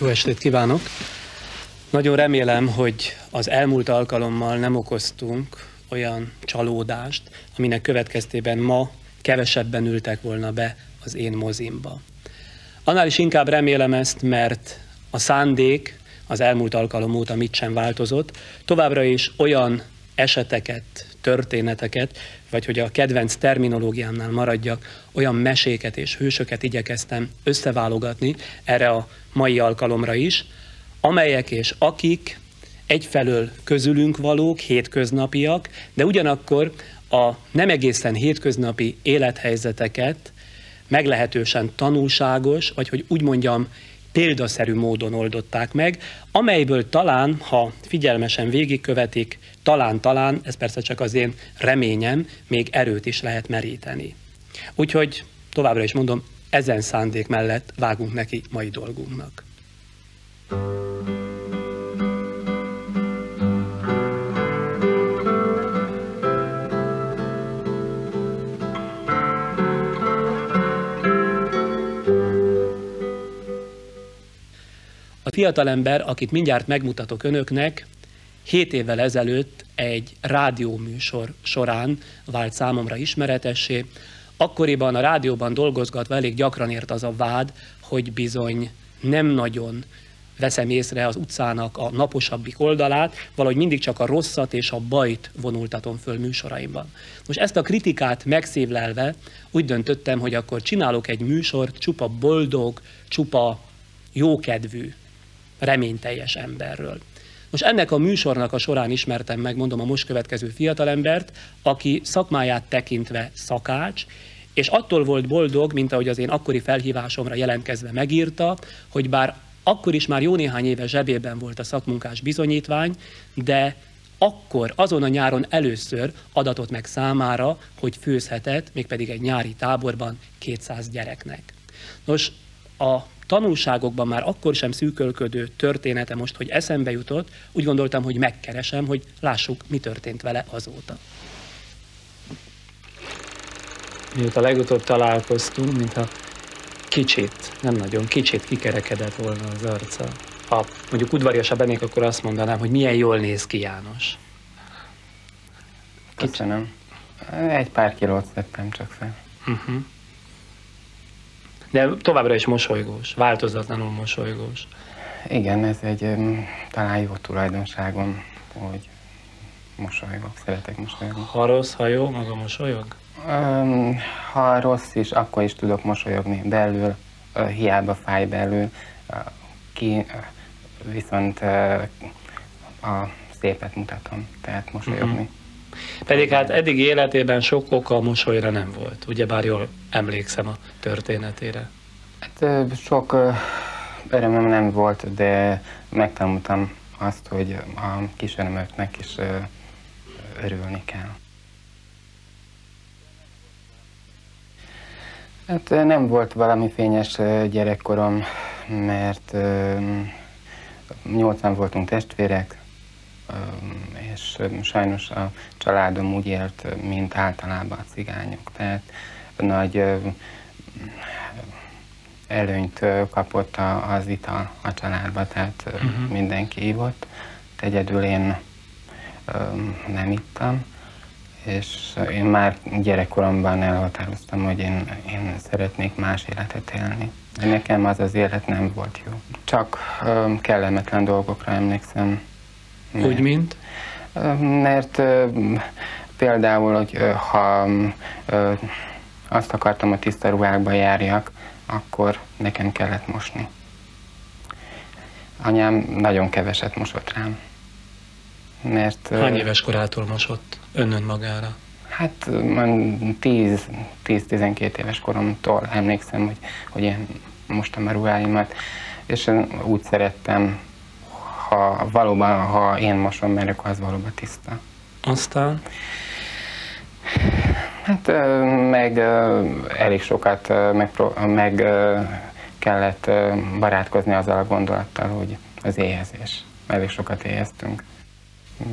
Jó estét kívánok! Nagyon remélem, hogy az elmúlt alkalommal nem okoztunk olyan csalódást, aminek következtében ma kevesebben ültek volna be az én mozimba. Annál is inkább remélem ezt, mert a szándék az elmúlt alkalom óta mit sem változott, továbbra is olyan eseteket, történeteket, vagy hogy a kedvenc terminológiámnál maradjak, olyan meséket és hősöket igyekeztem összeválogatni erre a mai alkalomra is, amelyek és akik egyfelől közülünk valók, hétköznapiak, de ugyanakkor a nem egészen hétköznapi élethelyzeteket meglehetősen tanulságos, vagy hogy úgy mondjam, példaszerű módon oldották meg, amelyből talán, ha figyelmesen végigkövetik, talán-talán, ez persze csak az én reményem, még erőt is lehet meríteni. Úgyhogy továbbra is mondom, ezen szándék mellett vágunk neki mai dolgunknak. A fiatalember, akit mindjárt megmutatok önöknek, 7 évvel ezelőtt egy rádióműsor során vált számomra ismeretessé. Akkoriban a rádióban dolgozgatva elég gyakran ért az a vád, hogy bizony nem nagyon veszem észre az utcának a naposabbik oldalát, valahogy mindig csak a rosszat és a bajt vonultatom föl műsoraimban. Most ezt a kritikát megszívlelve úgy döntöttem, hogy akkor csinálok egy műsort csupa boldog, csupa jókedvű, reményteljes emberről. Most ennek a műsornak a során ismertem meg, mondom, a most következő fiatalembert, aki szakmáját tekintve szakács, és attól volt boldog, mint ahogy az én akkori felhívásomra jelentkezve megírta, hogy bár akkor is már jó néhány éve zsebében volt a szakmunkás bizonyítvány, de akkor azon a nyáron először adatot meg számára, hogy főzhetett, mégpedig egy nyári táborban 200 gyereknek. Nos, a tanulságokban már akkor sem szűkölködő története most, hogy eszembe jutott, úgy gondoltam, hogy megkeresem, hogy lássuk, mi történt vele azóta. Mióta legutóbb találkoztunk, mintha kicsit, nem nagyon, kicsit kikerekedett volna az arca. Ha mondjuk udvariasabb ennék, akkor azt mondanám, hogy milyen jól néz ki János. Köszönöm. Egy pár kilót szedtem csak fel. Uh-huh. De továbbra is mosolygós, változatlanul mosolygós. Igen, ez egy talán jó tulajdonságom, hogy mosolygok, szeretek mosolyogni. Ha rossz, ha jó, maga mosolyog? Um, ha rossz is, akkor is tudok mosolyogni belül, uh, hiába fáj belül, uh, ki uh, viszont a szépet mutatom, tehát mosolyogni. Uh-huh. Pedig hát eddig életében sok oka a mosolyra nem volt, ugyebár jól emlékszem a történetére. Hát sok örömöm nem volt, de megtanultam azt, hogy a kis örömöknek is örülni kell. Hát nem volt valami fényes gyerekkorom, mert nyolcan voltunk testvérek, és sajnos a családom úgy élt, mint általában a cigányok. Tehát nagy előnyt kapott az ital a családba, tehát uh-huh. mindenki ívott. Egyedül én nem ittam, és én már gyerekkoromban elhatároztam, hogy én, én szeretnék más életet élni. De nekem az az élet nem volt jó. Csak kellemetlen dolgokra emlékszem, úgy, mint? Mert például, hogy ha azt akartam, hogy tiszta ruhákba járjak, akkor nekem kellett mosni. Anyám nagyon keveset mosott rám. Mert, Hány éves korától mosott önön magára? Hát 10-12 éves koromtól emlékszem, hogy, hogy én mostam a ruháimat, és úgy szerettem ha valóban, ha én mosom meg, akkor az valóban tiszta. Aztán? Hát meg elég sokat meg, meg kellett barátkozni azzal a gondolattal, hogy az éhezés. Elég sokat éheztünk.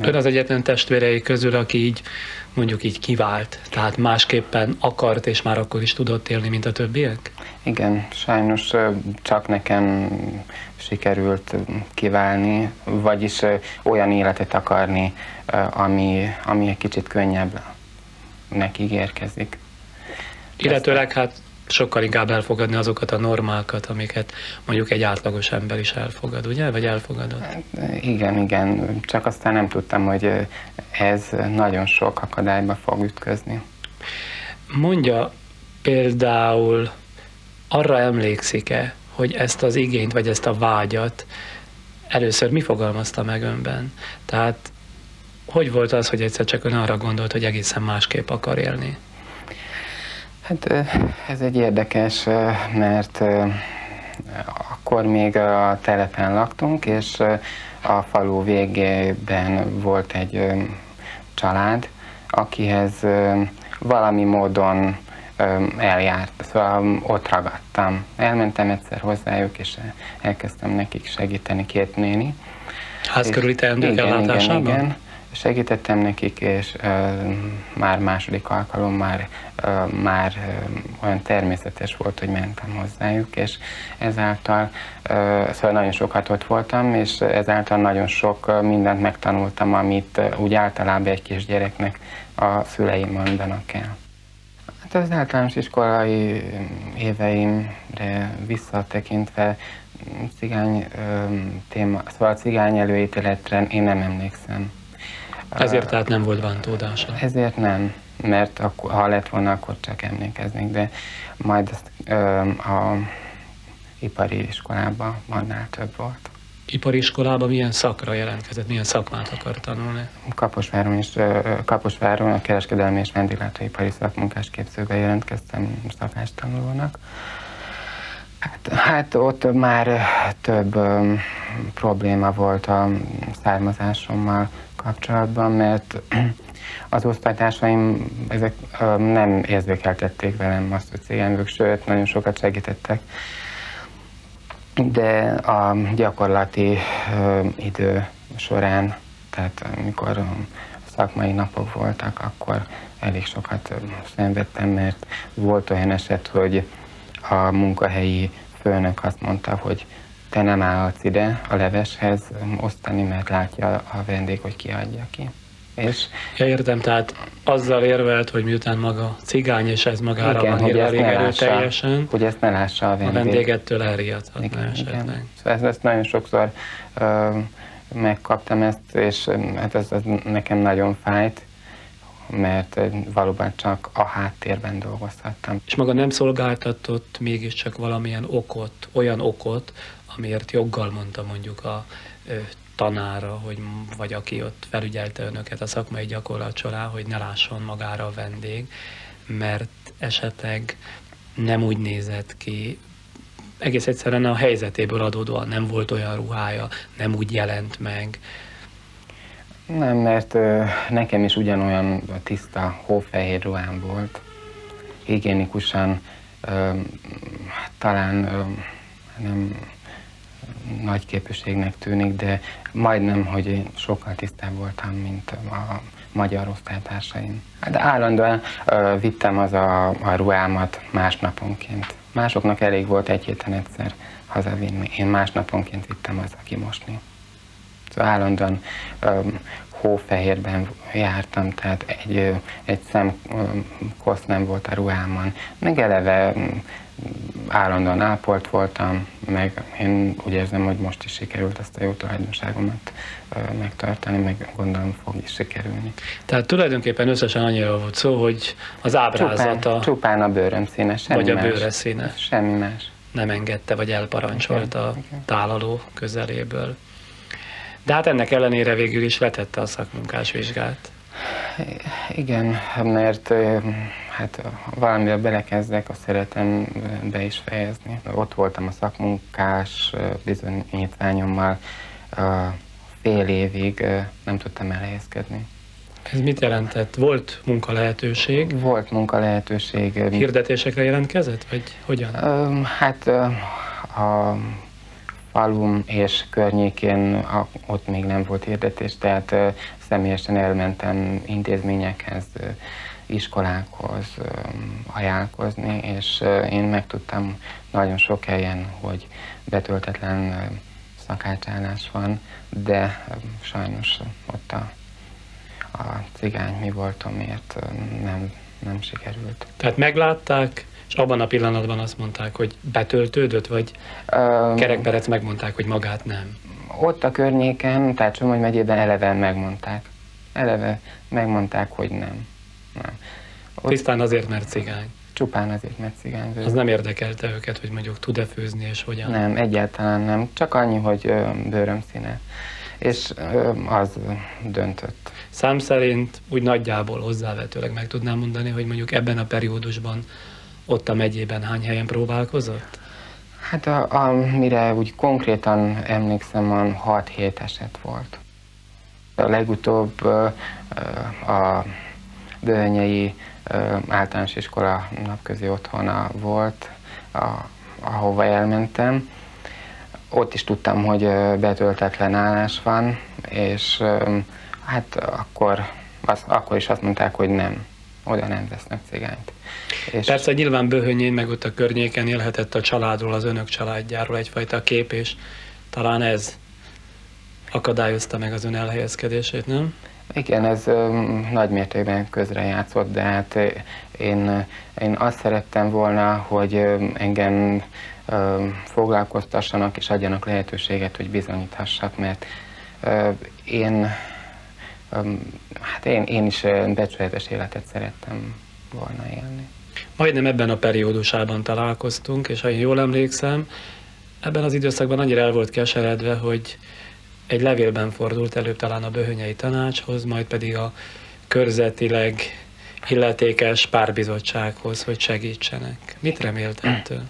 Ön az egyetlen testvérei közül, aki így mondjuk így kivált, tehát másképpen akart és már akkor is tudott élni, mint a többiek? Igen, sajnos csak nekem sikerült kiválni, vagyis olyan életet akarni, ami, ami egy kicsit könnyebb neki érkezik. Illetőleg hát sokkal inkább elfogadni azokat a normákat, amiket mondjuk egy átlagos ember is elfogad, ugye? Vagy elfogadott? Hát, igen, igen. Csak aztán nem tudtam, hogy ez nagyon sok akadályba fog ütközni. Mondja például, arra emlékszik-e, hogy ezt az igényt, vagy ezt a vágyat először mi fogalmazta meg önben? Tehát hogy volt az, hogy egyszer csak ön arra gondolt, hogy egészen másképp akar élni? Hát ez egy érdekes, mert akkor még a telepen laktunk, és a falu végében volt egy család, akihez valami módon eljárt, szóval ott ragadtam. Elmentem egyszer hozzájuk, és elkezdtem nekik segíteni két néni. Ház körüli teendők igen, igen, igen, segítettem nekik, és uh, már második alkalom már, uh, már uh, olyan természetes volt, hogy mentem hozzájuk, és ezáltal uh, szóval nagyon sokat ott voltam, és ezáltal nagyon sok mindent megtanultam, amit úgy általában egy kis gyereknek a szüleim mondanak el. Hát az általános iskolai éveimre visszatekintve cigány téma, szóval a cigány előítéletre én nem emlékszem. Ezért tehát nem volt bántódása? Ezért nem, mert akkor, ha lett volna, akkor csak emlékeznék, de majd azt, ö, a ipari iskolában annál több volt. Ipari iskolában milyen szakra jelentkezett, milyen szakmát akar tanulni? Kaposváron is, Kaposváron a kereskedelmi és vendéglátóipari szakmunkás képzőbe jelentkeztem szakástanulónak. Hát, hát ott már több um, probléma volt a származásommal, kapcsolatban, mert az osztálytársaim ezek nem érzékeltették velem azt, hogy cigányvők, sőt, nagyon sokat segítettek. De a gyakorlati idő során, tehát amikor szakmai napok voltak, akkor elég sokat szenvedtem, mert volt olyan eset, hogy a munkahelyi főnök azt mondta, hogy te nem állhatsz ide a leveshez osztani, mert látja a vendég, hogy kiadja ki. És ja, értem, tehát azzal érvelt, hogy miután maga cigány, és ez magára igen, van hogy elég erőteljesen, hogy ezt ne lássa a vendég. A vendégettől elriadhatna esetleg. Igen. Szóval ezt, ezt nagyon sokszor uh, megkaptam ezt, és hát ez, ez nekem nagyon fájt, mert valóban csak a háttérben dolgozhattam. És maga nem szolgáltatott mégiscsak valamilyen okot, olyan okot, amiért joggal mondta mondjuk a tanára, hogy, vagy aki ott felügyelte önöket a szakmai gyakorlat során, hogy ne lásson magára a vendég, mert esetleg nem úgy nézett ki, egész egyszerűen a helyzetéből adódóan nem volt olyan ruhája, nem úgy jelent meg. Nem, mert ö, nekem is ugyanolyan tiszta, hófehér ruhám volt. Higiénikusan ö, talán ö, nem nagy képviségnek tűnik, de majdnem, hogy én sokkal tisztább voltam, mint a magyar osztálytársaim. De állandóan ö, vittem az a, a ruhámat másnaponként. Másoknak elég volt egy héten egyszer hazavinni. Én másnaponként vittem az a kimosni. Állandóan ö, hófehérben jártam, tehát egy, egy szem kosz nem volt a ruhámon. Meg eleve állandóan ápolt voltam, meg én úgy érzem, hogy most is sikerült ezt a jó tulajdonságomat megtartani, meg gondolom fog is sikerülni. Tehát tulajdonképpen összesen annyira volt szó, hogy az ábrázata... Csupán, csupán a bőröm színe, semmi Vagy a más. bőre színe. Semmi más. Nem engedte, vagy elparancsolta a tálaló közeléből. De hát ennek ellenére végül is letette a szakmunkás vizsgát. Igen, mert hát valamivel belekezdek, azt szeretem be is fejezni. Ott voltam a szakmunkás bizonyítványommal, fél évig nem tudtam elhelyezkedni. Ez mit jelentett? Volt munka lehetőség? Volt munka lehetőség. Hirdetésekre jelentkezett, vagy hogyan? Hát a falum és környékén a, ott még nem volt hirdetés, tehát személyesen elmentem intézményekhez, iskolákhoz ajánlkozni, és én megtudtam nagyon sok helyen, hogy betöltetlen szakácsállás van, de sajnos ott a, a cigány mi voltomért nem, nem sikerült. Tehát meglátták, és abban a pillanatban azt mondták, hogy betöltődött, vagy Ö, kerekperec megmondták, hogy magát nem. Ott a környéken, tehát Somogy megyében eleve megmondták. Eleve megmondták, hogy nem. nem. Ott Tisztán azért, mert cigány. csupán azért, mert cigányző. Az nem érdekelte őket, hogy mondjuk tud-e főzni, és hogyan. Nem, egyáltalán nem. Csak annyi, hogy bőröm színe. És az döntött. Szám szerint úgy nagyjából hozzávetőleg meg tudnám mondani, hogy mondjuk ebben a periódusban ott a megyében hány helyen próbálkozott? Hát a, amire úgy konkrétan emlékszem, van 6-7 eset volt. A legutóbb a Böhönyei ö, általános iskola napközi otthona volt, a, ahova elmentem. Ott is tudtam, hogy betöltetlen állás van, és hát akkor, az, akkor is azt mondták, hogy nem, oda nem vesznek cigányt. És Persze nyilván Böhönyén, meg ott a környéken élhetett a családról, az önök családjáról egyfajta kép, és talán ez akadályozta meg az ön elhelyezkedését, nem? Igen, ez ö, nagy mértékben közrejátszott, de hát én, én azt szerettem volna, hogy engem ö, foglalkoztassanak és adjanak lehetőséget, hogy bizonyíthassak, mert ö, én, hát én, én is becsületes életet szerettem volna élni. Majdnem ebben a periódusában találkoztunk, és ha én jól emlékszem, ebben az időszakban annyira el volt keseredve, hogy egy levélben fordult előbb talán a Böhönyei Tanácshoz, majd pedig a körzetileg illetékes párbizottsághoz, hogy segítsenek. Mit remélt ettől?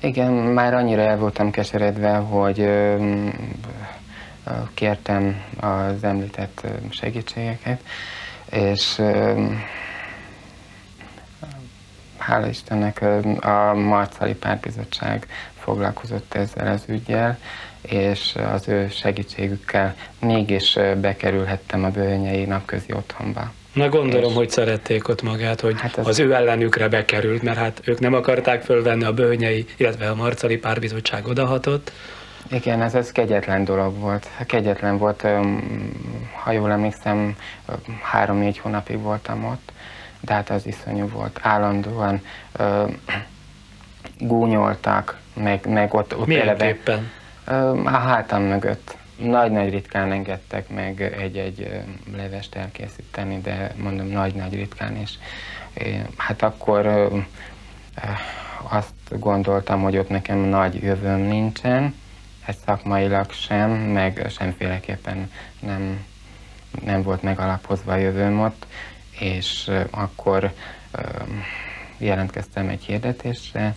Igen, már annyira el voltam keseredve, hogy kértem az említett segítségeket, és hála Istennek a Marcali Párbizottság foglalkozott ezzel az ügyjel, és az ő segítségükkel mégis bekerülhettem a Böhönyei napközi otthonba. Na gondolom, És- hogy szerették ott magát, hogy Hát ez- az ő ellenükre bekerült, mert hát ők nem akarták fölvenni a böhönyei, illetve a marcali párbizottság odahatott. Igen, ez, ez kegyetlen dolog volt. Kegyetlen volt, ha jól emlékszem, három-négy hónapig voltam ott, de hát az iszonyú volt. Állandóan gúnyoltak, meg, meg ott, ott eleve a hátam mögött. Nagy-nagy ritkán engedtek meg egy-egy levest elkészíteni, de mondom, nagy-nagy ritkán is. Hát akkor azt gondoltam, hogy ott nekem nagy jövőm nincsen, ez szakmailag sem, meg semféleképpen nem, nem volt megalapozva a jövőm ott, és akkor jelentkeztem egy hirdetésre,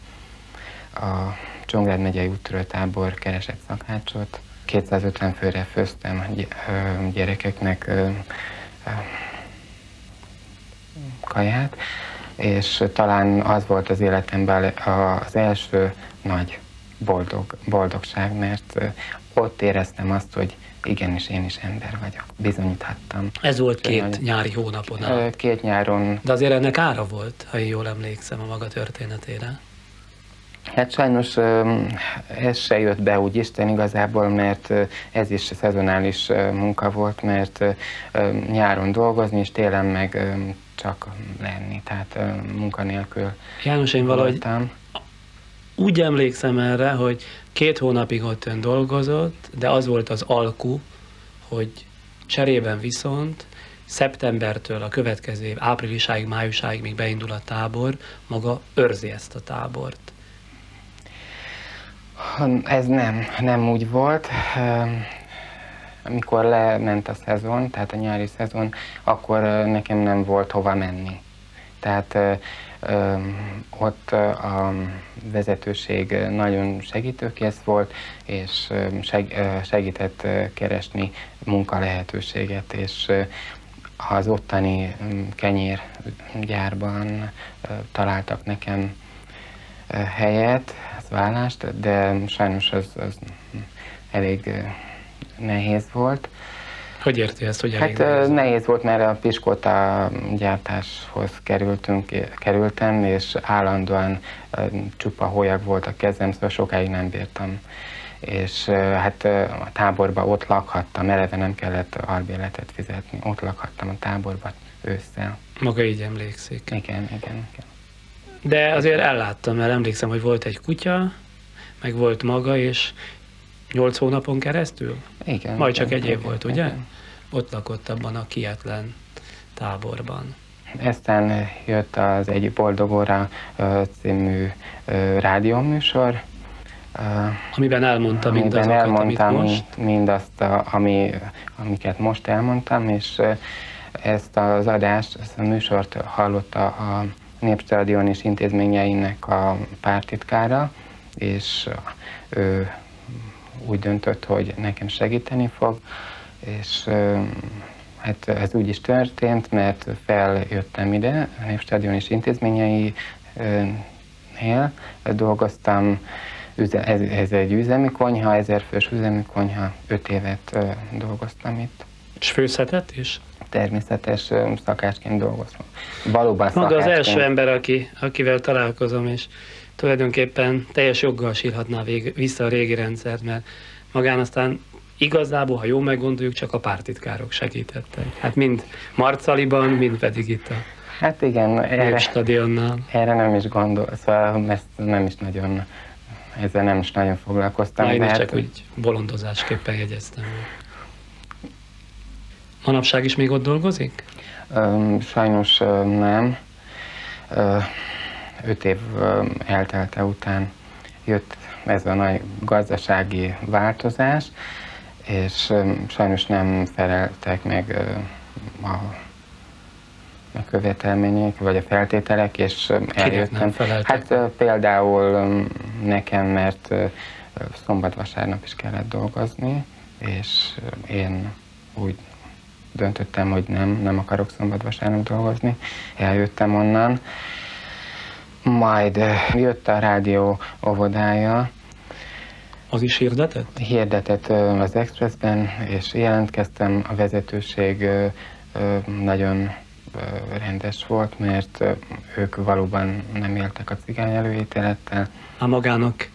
a Csongrád megyei úttörőtábor keresett szakácsot, 250 főre főztem gyerekeknek kaját, és talán az volt az életemben az első nagy boldog, boldogság, mert ott éreztem azt, hogy igenis én is ember vagyok. Bizonyíthattam. Ez volt két Nagyon- nyári hónapon át. Két nyáron De azért ennek ára volt, ha én jól emlékszem a maga történetére. Hát sajnos ez se jött be úgy Isten igazából, mert ez is szezonális munka volt, mert nyáron dolgozni, és télen meg csak lenni, tehát munkanélkül János, én valahogy voltam. Úgy emlékszem erre, hogy két hónapig ott ön dolgozott, de az volt az alku, hogy cserében viszont szeptembertől a következő év áprilisáig, májusáig még beindul a tábor, maga őrzi ezt a tábort. Ez nem, nem úgy volt. Ö, Amikor lement a szezon, tehát a nyári szezon, akkor nekem nem volt hova menni. Tehát ott a vezetőség nagyon segítőkész volt, és segített keresni munkalehetőséget, és az ottani kenyérgyárban találtak nekem helyet, vállást, de sajnos az, az elég nehéz volt. Hogy érti ezt, hogy hát nehéz? nehéz volt, mert a piskóta gyártáshoz kerültünk, kerültem, és állandóan csupa hólyag volt a kezem, szóval sokáig nem bírtam. És hát a táborban ott lakhattam, eleve nem kellett albéletet fizetni, ott lakhattam a táborban ősszel. Maga így emlékszik. Igen, igen, igen. De azért elláttam, mert emlékszem, hogy volt egy kutya, meg volt maga, és nyolc hónapon keresztül? Igen. Majd csak egy év igen, volt, ugye? Igen. Ott lakott abban a kietlen táborban. Eztán jött az Egy Boldog Óra című rádióműsor, Amiben elmondta amiben mindazokat, elmondtam amit most? mindazt, a, ami, amiket most elmondtam, és ezt az adást, ezt a műsort hallotta a Népstadion és intézményeinek a pártitkára, és ő úgy döntött, hogy nekem segíteni fog, és hát ez úgy is történt, mert feljöttem ide, a Népstadion és intézményeinél dolgoztam, ez, ez egy üzemi konyha, ezerfős üzemi konyha, öt évet dolgoztam itt. És főzhetett is? természetes szakácsként dolgozom. Valóban Maga az első ember, aki, akivel találkozom, és tulajdonképpen teljes joggal sírhatná vég, vissza a régi rendszert, mert magán aztán igazából, ha jól meggondoljuk, csak a pártitkárok segítettek. Hát mind Marcaliban, mind pedig itt a Hát igen, erre, stadionnál. erre nem is gondol, szóval ezt nem is nagyon, ezzel nem is nagyon foglalkoztam. Na, én mert... csak úgy bolondozásképpen jegyeztem. Manapság is még ott dolgozik? Sajnos nem. Öt év eltelte után jött ez a nagy gazdasági változás, és sajnos nem feleltek meg a, a követelmények, vagy a feltételek, és eljöttem. Hát például nekem, mert szombat-vasárnap is kellett dolgozni, és én úgy döntöttem, hogy nem, nem akarok szombat-vasárnap dolgozni. Eljöttem onnan. Majd eh, jött a rádió óvodája. Az is hirdetett? Hirdetett eh, az Expressben, és jelentkeztem. A vezetőség eh, nagyon rendes volt, mert ők valóban nem éltek a cigány előítélettel. A magának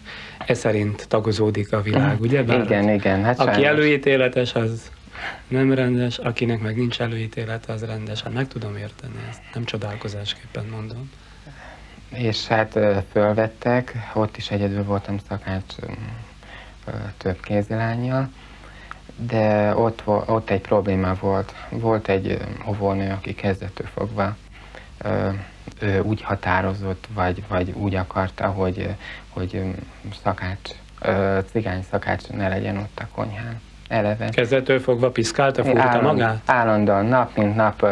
e szerint tagozódik a világ, ugye? Bár igen, igen. Hát aki sajnos. előítéletes, az nem rendes, akinek meg nincs előítélete, az rendes. Hát meg tudom érteni ezt, nem csodálkozásképpen mondom. És hát fölvettek, ott is egyedül voltam szakács több kézilányjal, de ott, ott egy probléma volt. Volt egy óvónő, aki kezdetől fogva ő úgy határozott, vagy, vagy úgy akarta, hogy, hogy szakács, cigány szakács ne legyen ott a konyhán eleve. Kezdettől fogva piszkálta, fúrta magát? Állandóan nap mint nap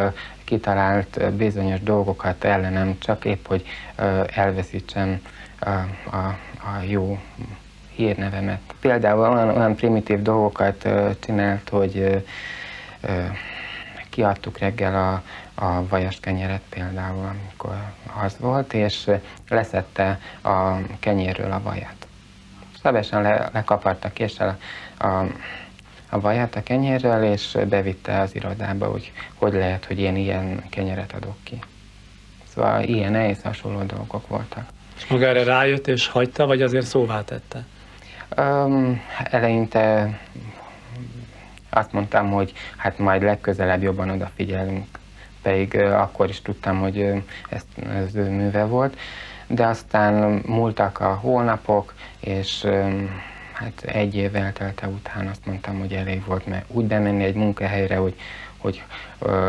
kitalált bizonyos dolgokat ellenem, csak épp, hogy elveszítsem a, a, a jó hírnevemet. Például olyan, olyan primitív dolgokat csinált, hogy kiadtuk reggel a, a vajas kenyeret például, amikor az volt, és leszette a kenyérről a vajat. Szabesen le, lekaparta késsel a, a a vaját a kenyérrel, és bevitte az irodába, hogy hogy lehet, hogy én ilyen kenyeret adok ki. Szóval ilyen nehéz hasonló dolgok voltak. És maga erre rájött és hagyta, vagy azért szóvá tette? Um, eleinte azt mondtam, hogy hát majd legközelebb jobban odafigyelünk, pedig uh, akkor is tudtam, hogy uh, ez ő műve volt, de aztán múltak a hónapok, és um, hát egy év eltelte után azt mondtam, hogy elég volt, mert úgy bemenni egy munkahelyre, hogy, hogy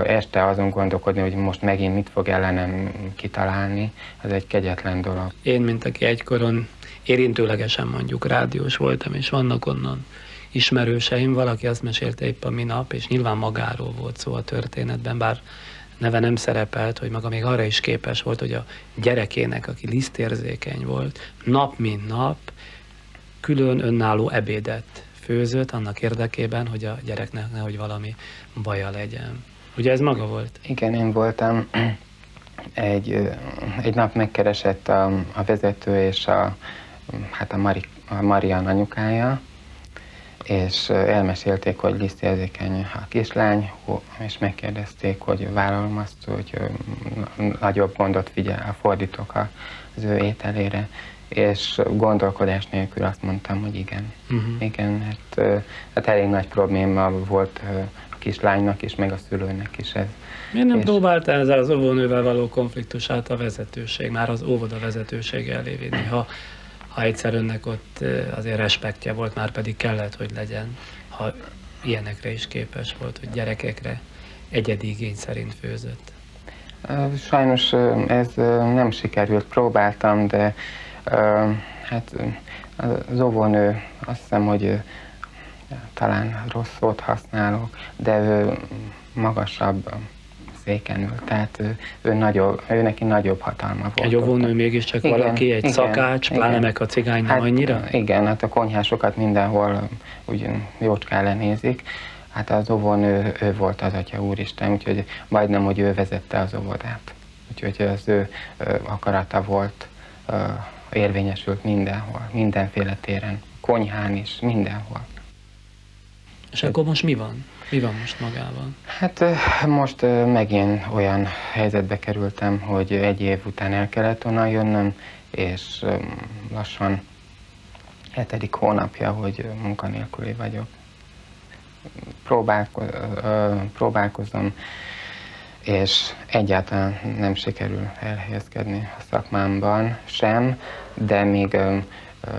este azon gondolkodni, hogy most megint mit fog ellenem kitalálni, az egy kegyetlen dolog. Én, mint aki egykoron érintőlegesen mondjuk rádiós voltam, és vannak onnan ismerőseim, valaki azt mesélte épp a minap, és nyilván magáról volt szó a történetben, bár neve nem szerepelt, hogy maga még arra is képes volt, hogy a gyerekének, aki lisztérzékeny volt, nap mint nap külön önálló ebédet főzött annak érdekében, hogy a gyereknek nehogy valami baja legyen. Ugye ez maga volt? Igen, én voltam. Egy, egy nap megkeresett a, a vezető és a, hát a, Mari, a Marian anyukája, és elmesélték, hogy lisztérzékeny a kislány, és megkérdezték, hogy vállalom azt, hogy nagyobb gondot figyel, a fordítok az ő ételére, és gondolkodás nélkül azt mondtam, hogy igen. Uh-huh. Igen, hát, hát elég nagy probléma volt a kislánynak is, meg a szülőnek is ez. Miért nem és... próbáltál ezzel az óvónővel való konfliktusát a vezetőség, már az óvoda vezetőség elé vinni, ha ha egyszer önnek ott azért respektje volt, már pedig kellett, hogy legyen, ha ilyenekre is képes volt, hogy gyerekekre egyedi igény szerint főzött. Sajnos ez nem sikerült, próbáltam, de hát az óvónő azt hiszem, hogy talán rossz szót használok, de ő magasabb széken ül, tehát ő, ő, nagyobb, ő neki nagyobb hatalma volt. Egy óvónő mégiscsak igen, valaki, egy igen, szakács, igen. pláne meg a cigány hát, annyira? Igen, hát a konyhásokat mindenhol úgy jócskán lenézik. Hát az óvónő, ő volt az Atya Úristen, úgyhogy majdnem, hogy ő vezette az óvodát. Úgyhogy az ő akarata volt, érvényesült mindenhol, mindenféle téren, konyhán is, mindenhol. És akkor most mi van? Mi van most magában? Hát most megint olyan helyzetbe kerültem, hogy egy év után el kellett onnan jönnöm, és lassan hetedik hónapja, hogy munkanélküli vagyok. Próbálko- próbálkozom, és egyáltalán nem sikerül elhelyezkedni a szakmámban sem, de még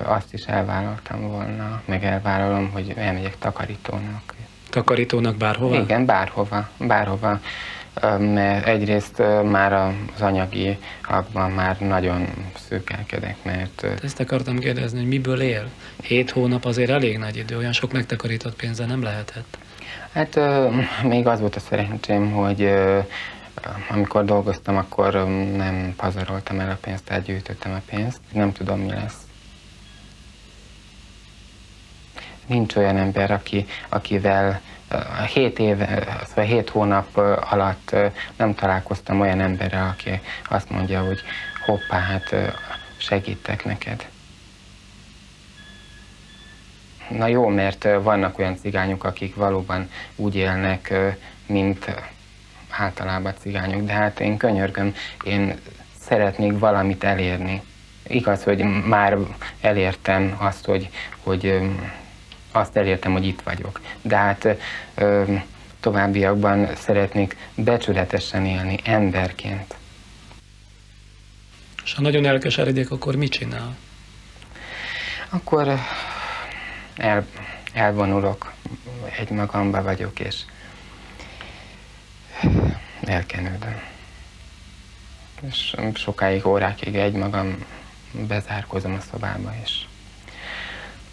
azt is elvállaltam volna, meg elvállalom, hogy elmegyek takarítónak. Takarítónak bárhova? Igen, bárhova, bárhova. Mert egyrészt már az anyagi akban már nagyon szűkelkedek, mert... Ezt akartam kérdezni, hogy miből él? Hét hónap azért elég nagy idő, olyan sok megtakarított pénze nem lehetett. Hát még az volt a szerencsém, hogy amikor dolgoztam, akkor nem pazaroltam el a pénzt, tehát gyűjtöttem a pénzt. Nem tudom, mi lesz. nincs olyan ember, aki, akivel hét év, szóval hét hónap alatt nem találkoztam olyan emberrel, aki azt mondja, hogy hoppá, hát segítek neked. Na jó, mert vannak olyan cigányok, akik valóban úgy élnek, mint általában cigányok, de hát én könyörgöm, én szeretnék valamit elérni. Igaz, hogy már elértem azt, hogy, hogy azt elértem, hogy itt vagyok. De hát továbbiakban szeretnék becsületesen élni emberként. És ha nagyon elkeseredik, akkor mit csinál? Akkor el, elvonulok, egy magamba vagyok, és elkenődöm. És sokáig, órákig egy magam bezárkozom a szobába, és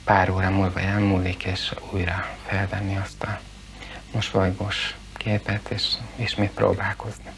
pár óra múlva elmúlik, és újra felvenni azt a mosolygós képet, és ismét próbálkozni.